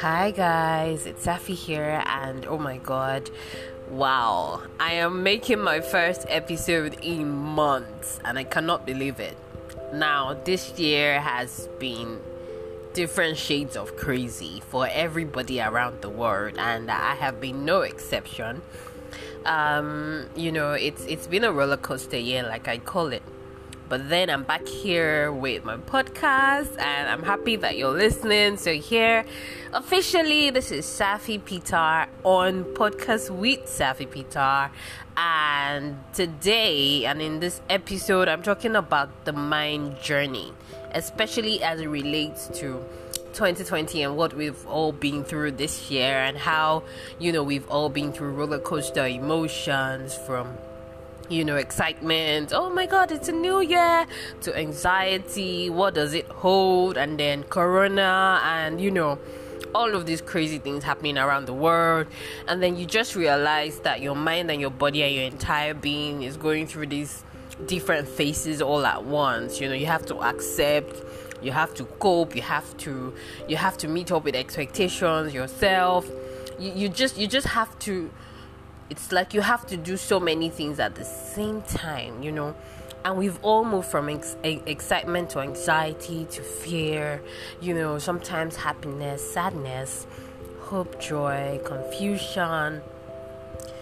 Hi guys, it's Safi here, and oh my god, wow, I am making my first episode in months, and I cannot believe it. Now, this year has been different shades of crazy for everybody around the world, and I have been no exception. Um, you know, it's it's been a roller coaster year, like I call it. But then I'm back here with my podcast, and I'm happy that you're listening. So, here, officially, this is Safi Peter on Podcast with Safi Peter. And today, and in this episode, I'm talking about the mind journey, especially as it relates to 2020 and what we've all been through this year, and how, you know, we've all been through roller coaster emotions from you know, excitement, oh my god, it's a new year, to anxiety, what does it hold, and then corona, and you know, all of these crazy things happening around the world, and then you just realize that your mind and your body and your entire being is going through these different phases all at once. You know, you have to accept you have to cope you have to you have to meet up with expectations yourself. You, you just you just have to it's like you have to do so many things at the same time, you know. And we've all moved from ex- excitement to anxiety to fear, you know, sometimes happiness, sadness, hope, joy, confusion,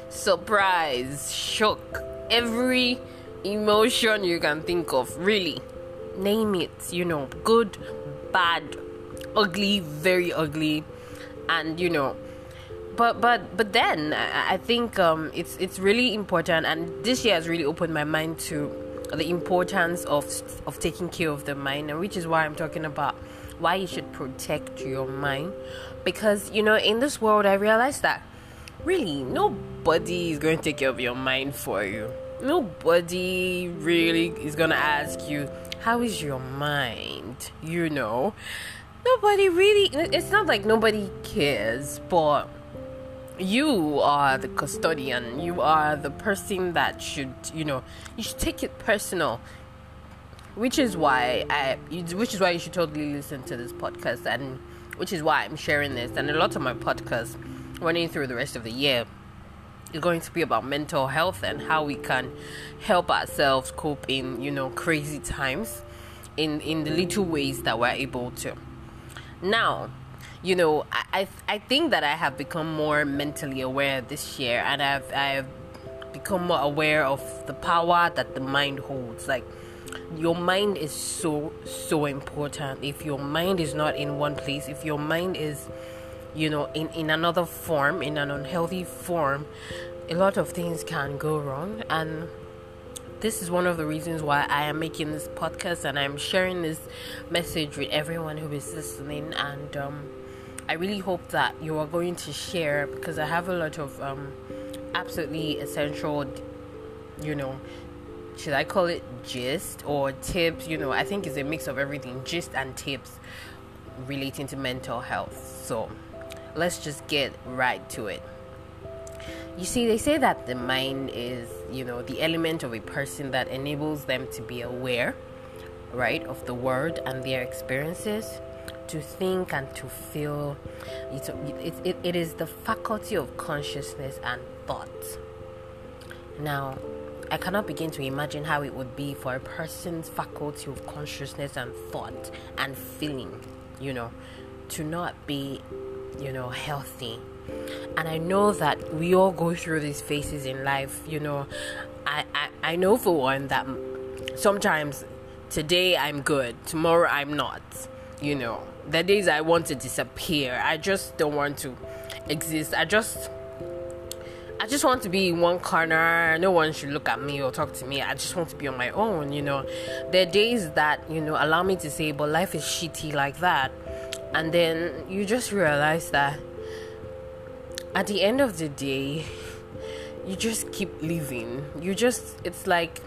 surprise, shock, every emotion you can think of, really. Name it, you know, good, bad, ugly, very ugly, and you know, but but but then I, think um, it's it's really important, and this year has really opened my mind to the importance of of taking care of the mind, and which is why I'm talking about why you should protect your mind, because you know in this world I realized that really nobody is going to take care of your mind for you. Nobody really is gonna ask you how is your mind. You know, nobody really. It's not like nobody cares, but you are the custodian. You are the person that should you know you should take it personal. Which is why i which is why you should totally listen to this podcast and which is why i'm sharing this. And a lot of my podcasts running through the rest of the year is going to be about mental health and how we can help ourselves cope in you know crazy times in in the little ways that we're able to. Now you know, I, I, I think that I have become more mentally aware this year, and I've I've become more aware of the power that the mind holds. Like your mind is so so important. If your mind is not in one place, if your mind is, you know, in in another form, in an unhealthy form, a lot of things can go wrong and this is one of the reasons why I am making this podcast and I'm sharing this message with everyone who is listening and um, I really hope that you are going to share because I have a lot of um, absolutely essential, you know, should I call it gist or tips? You know, I think it's a mix of everything, gist and tips relating to mental health. So let's just get right to it. You see, they say that the mind is, you know, the element of a person that enables them to be aware, right, of the world and their experiences to think and to feel. It, it, it is the faculty of consciousness and thought. Now, I cannot begin to imagine how it would be for a person's faculty of consciousness and thought and feeling, you know, to not be, you know, healthy. And I know that we all go through these phases in life, you know. I, I, I know for one that sometimes today I'm good, tomorrow I'm not, you know the days I want to disappear. I just don't want to exist. I just I just want to be in one corner. No one should look at me or talk to me. I just want to be on my own, you know. There are days that, you know, allow me to say, but life is shitty like that. And then you just realize that at the end of the day, you just keep living. You just, it's like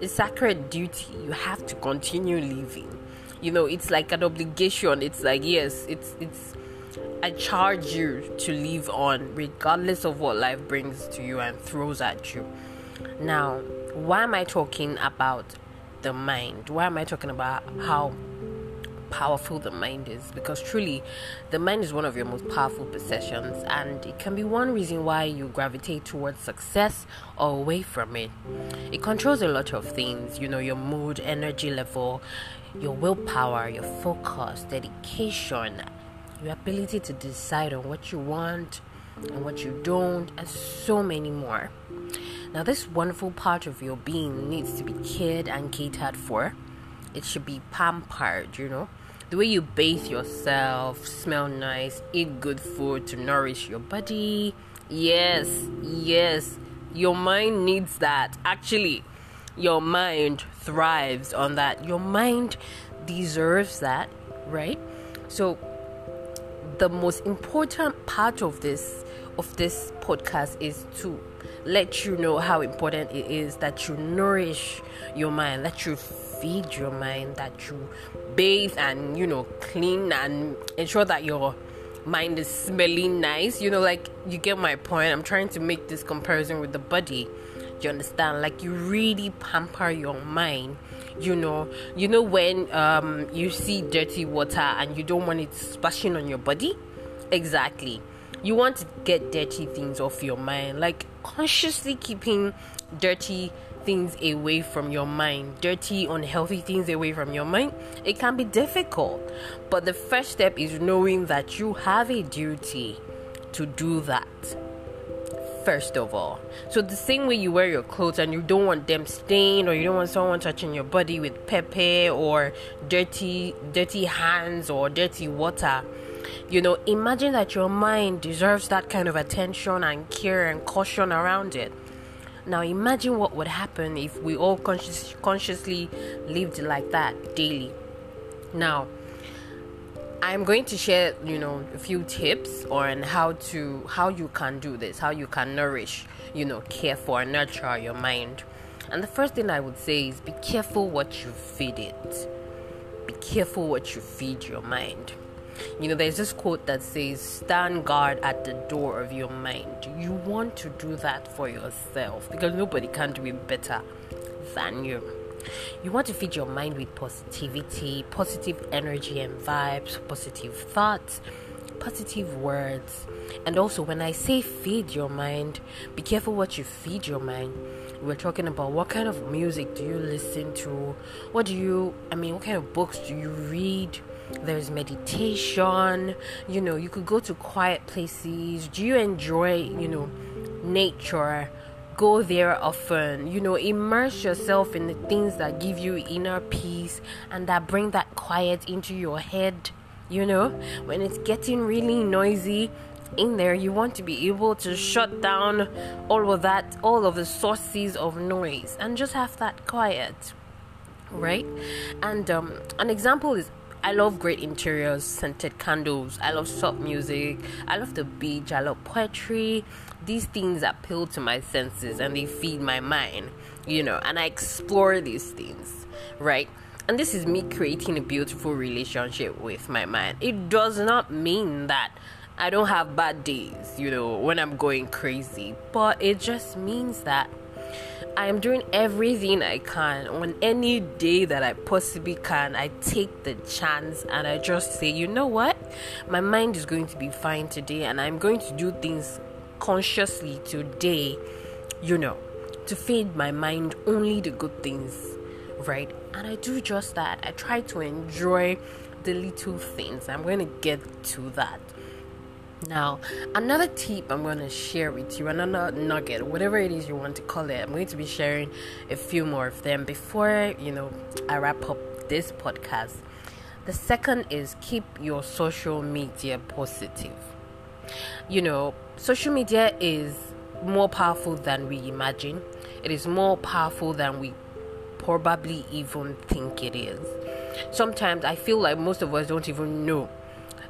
a sacred duty. You have to continue living you know it's like an obligation it's like yes it's it's i charge you to live on regardless of what life brings to you and throws at you now why am i talking about the mind. Why am I talking about how powerful the mind is? Because truly, the mind is one of your most powerful possessions, and it can be one reason why you gravitate towards success or away from it. It controls a lot of things, you know, your mood, energy level, your willpower, your focus, dedication, your ability to decide on what you want and what you don't, and so many more. Now, this wonderful part of your being needs to be cared and catered for. It should be pampered, you know. The way you bathe yourself, smell nice, eat good food to nourish your body. Yes, yes, your mind needs that. Actually, your mind thrives on that. Your mind deserves that, right? So, the most important part of this of this podcast is to let you know how important it is that you nourish your mind, that you feed your mind, that you bathe and you know clean and ensure that your mind is smelling nice. You know, like you get my point. I'm trying to make this comparison with the body. You understand? Like you really pamper your mind. You know, you know when um you see dirty water and you don't want it splashing on your body. Exactly you want to get dirty things off your mind like consciously keeping dirty things away from your mind dirty unhealthy things away from your mind it can be difficult but the first step is knowing that you have a duty to do that first of all. So the same way you wear your clothes and you don't want them stained or you don't want someone touching your body with pepper or dirty dirty hands or dirty water, you know, imagine that your mind deserves that kind of attention and care and caution around it. Now, imagine what would happen if we all conscious, consciously lived like that daily. Now, I'm going to share, you know, a few tips on how to how you can do this, how you can nourish, you know, care for, nurture your mind. And the first thing I would say is be careful what you feed it. Be careful what you feed your mind. You know, there's this quote that says, Stand guard at the door of your mind. You want to do that for yourself because nobody can do it better than you. You want to feed your mind with positivity, positive energy and vibes, positive thoughts, positive words. And also, when I say feed your mind, be careful what you feed your mind. We're talking about what kind of music do you listen to? What do you, I mean, what kind of books do you read? There's meditation. You know you could go to quiet places. Do you enjoy you know nature? Go there often. You know immerse yourself in the things that give you inner peace and that bring that quiet into your head. You know when it's getting really noisy in there you want to be able to shut down all of that all of the sources of noise and just have that quiet right? And um, an example is I love great interiors, scented candles. I love soft music. I love the beach. I love poetry. These things appeal to my senses and they feed my mind, you know, and I explore these things, right? And this is me creating a beautiful relationship with my mind. It does not mean that I don't have bad days, you know, when I'm going crazy, but it just means that I am doing everything I can on any day that I possibly can. I take the chance and I just say, you know what? My mind is going to be fine today, and I'm going to do things consciously today, you know, to feed my mind only the good things, right? And I do just that. I try to enjoy the little things. I'm going to get to that. Now, another tip I'm going to share with you, another nugget, whatever it is you want to call it, I'm going to be sharing a few more of them before, you know, I wrap up this podcast. The second is keep your social media positive. You know, social media is more powerful than we imagine. It is more powerful than we probably even think it is. Sometimes I feel like most of us don't even know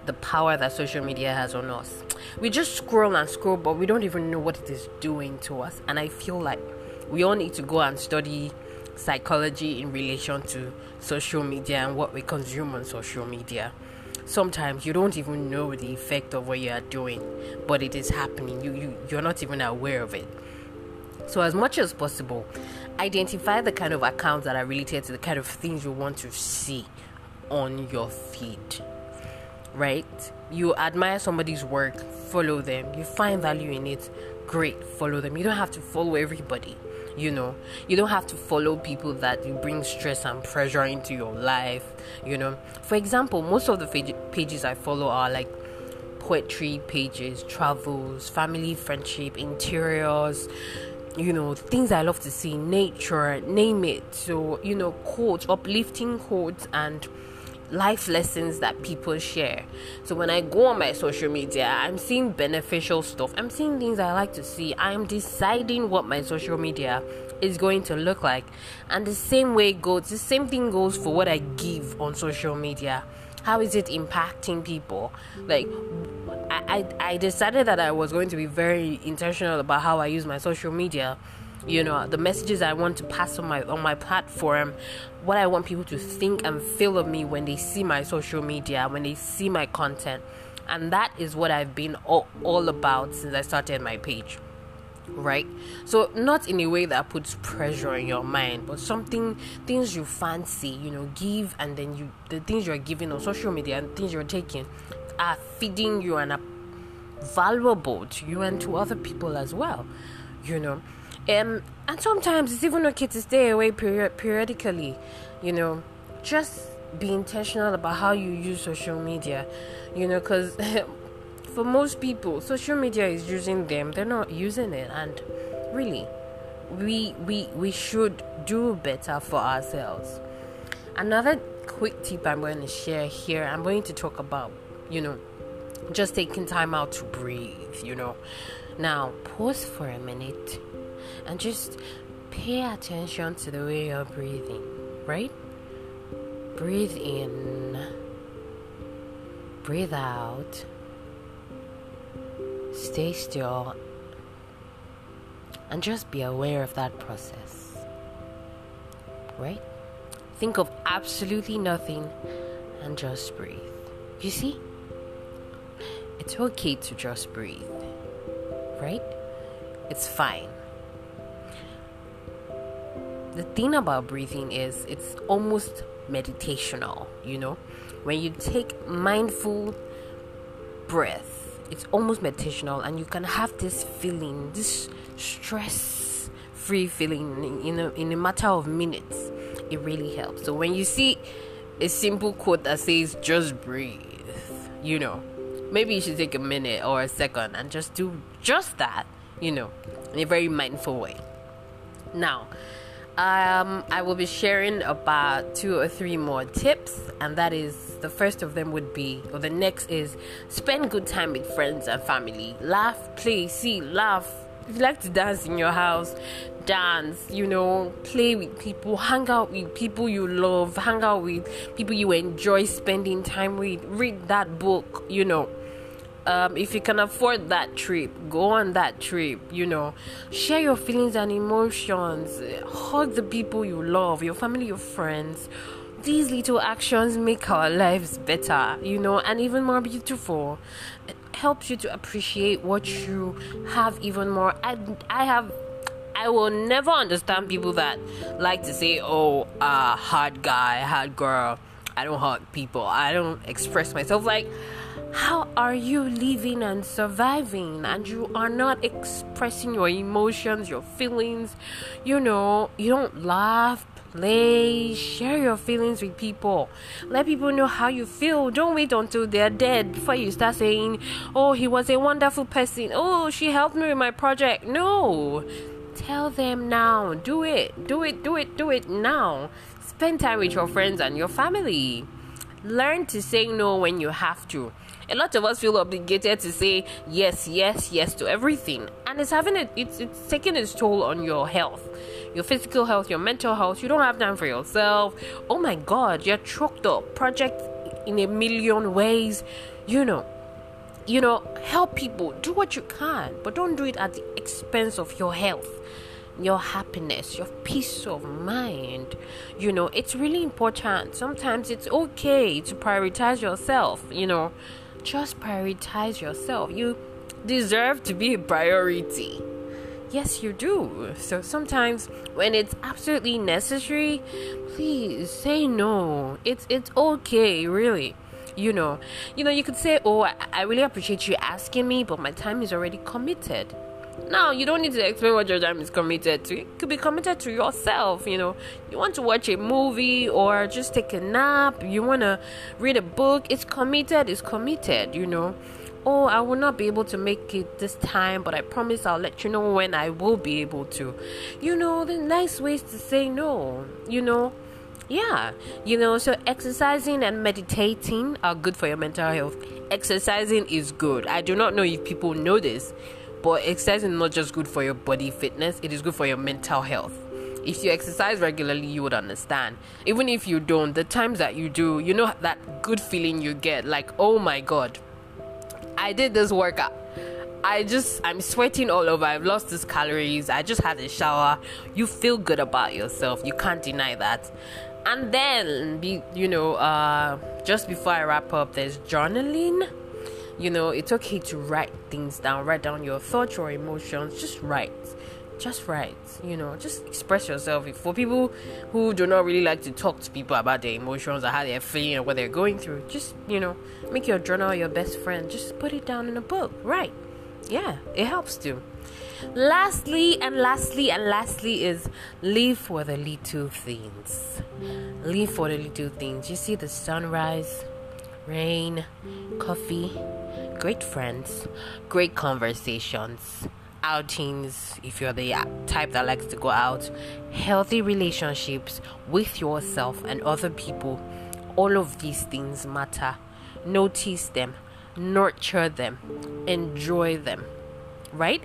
the power that social media has on us. We just scroll and scroll, but we don't even know what it is doing to us. And I feel like we all need to go and study psychology in relation to social media and what we consume on social media. Sometimes you don't even know the effect of what you are doing, but it is happening. You you you're not even aware of it. So as much as possible, identify the kind of accounts that are related to the kind of things you want to see on your feed right? You admire somebody's work follow them. You find value in it great follow them. You don't have to follow everybody you know? You don't have to follow people that you bring stress and pressure into your life you know? For example most of the pages i follow are like poetry pages travels family friendship interiors you know things i love to see nature name it. So you know quotes uplifting quotes and life lessons that people share. So when I go on my social media, I'm seeing beneficial stuff. I'm seeing things I like to see. I'm deciding what my social media is going to look like. And the same way goes, the same thing goes for what I give on social media. How is it impacting people? Like I, I, I decided that I was going to be very intentional about how I use my social media you know the messages i want to pass on my on my platform what i want people to think and feel of me when they see my social media when they see my content. And that is what i've been all, all about since i started my page right? So not in a way that puts pressure in your mind but something things you fancy you know give and then you the things you're giving on social media and things you're taking are feeding you and are valuable to you and to other people as well you know um, and sometimes it's even okay to stay away period periodically, you know, just be intentional about how you use social media, you know, because for most people, social media is using them, they're not using it, and really, we we we should do better for ourselves. Another quick tip I'm going to share here, I'm going to talk about, you know, just taking time out to breathe, you know. Now, pause for a minute and just pay attention to the way you're breathing, right? Breathe in, breathe out, stay still, and just be aware of that process, right? Think of absolutely nothing and just breathe. You see? It's okay to just breathe, right? It's fine the thing about breathing is it's almost meditational, you know? When you take mindful breath, it's almost meditational and you can have this feeling, this stress free feeling in a, in a matter of minutes. It really helps. So when you see a simple quote that says just breathe, you know, maybe you should take a minute or a second and just do just that, you know, in a very mindful way. Now, um, I will be sharing about two or three more tips, and that is the first of them would be, or the next is spend good time with friends and family. Laugh, play, see, laugh. If you like to dance in your house, dance, you know, play with people, hang out with people you love, hang out with people you enjoy spending time with, read that book, you know um, if you can afford that trip, go on that trip. You know, share your feelings and emotions. Hug the people you love, your family, your friends. These little actions make our lives better, you know, and even more beautiful. It helps you to appreciate what you have even more. I, I have I will never understand people that like to say, "Oh, uh, hard guy, hard girl." I don't hug people. I don't express myself like how are you living and surviving? And you are not expressing your emotions your feelings. You know you don't laugh play share your feelings with people. Let people know how you feel. Don't wait until they're dead before you start saying oh he was a wonderful person. Oh she helped me with my project. No. Tell them now. Do it. Do it. Do it. Do it now. Spend time with your friends and your family. Learn to say no when you have to a lot of us feel obligated to say yes, yes, yes to everything, and it's having it. It's it's taking its toll on your health, your physical health, your mental health. You don't have time for yourself. Oh my God, you're choked up. Project in a million ways. You know, you know, help people. Do what you can, but don't do it at the expense of your health your happiness, your peace of mind. You know, it's really important. Sometimes it's okay to prioritize yourself, you know just prioritize yourself. You deserve to be a priority. Yes, you do. So sometimes when it's absolutely necessary, please say no. It's it's okay, really. You know, you know, you could say, "Oh, I, I really appreciate you asking me, but my time is already committed." Now, you don't need to explain what your time is committed to. It could be committed to yourself. You know, you want to watch a movie or just take a nap, you want to read a book, it's committed, it's committed, you know. Oh, I will not be able to make it this time, but I promise I'll let you know when I will be able to. You know, the nice ways to say no, you know. Yeah, you know, so exercising and meditating are good for your mental health. Exercising is good. I do not know if people know this but exercise is not just good for your body fitness, it is good for your mental health. If you exercise regularly, you would understand. Even if you don't, the times that you do, you know that good feeling you get like, oh my god, I did this workout. I just, I'm sweating all over. I've lost these calories. I just had a shower. You feel good about yourself. You can't deny that. And then, be, you know, uh, just before I wrap up, there's journaling you know it's okay to write things down write down your thoughts or emotions just write just write you know just express yourself. For people who do not really like to talk to people about their emotions or how they're feeling or what they're going through just you know make your journal your best friend just put it down in a book right yeah it helps too. Lastly and lastly and lastly is live for the little things. Live for the little things. You see the sunrise rain coffee great friends, great conversations, outings if you're the type that likes to go out, healthy relationships with yourself and other people. All of these things matter. Notice them, nurture them, enjoy them, right?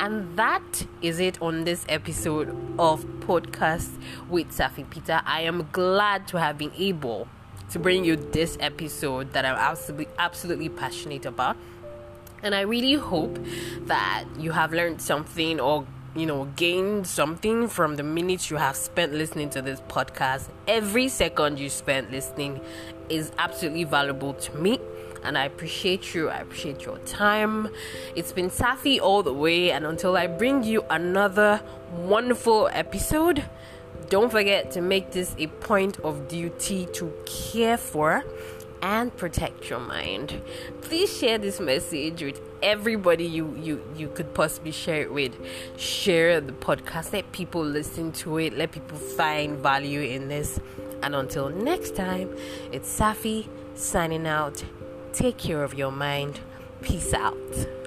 And that is it on this episode of podcast with Safi Peter. I am glad to have been able to bring you this episode that I'm absolutely absolutely passionate about. And I really hope that you have learned something or you know gained something from the minutes you have spent listening to this podcast. Every second you spent listening is absolutely valuable to me and I appreciate you. I appreciate your time. It's been Safi all the way, and until I bring you another wonderful episode, don't forget to make this a point of duty to care for and protect your mind. Please share this message with everybody you you you could possibly share it with. Share the podcast. Let people listen to it. Let people find value in this. And until next time, it's Safi signing out. Take care of your mind. Peace out.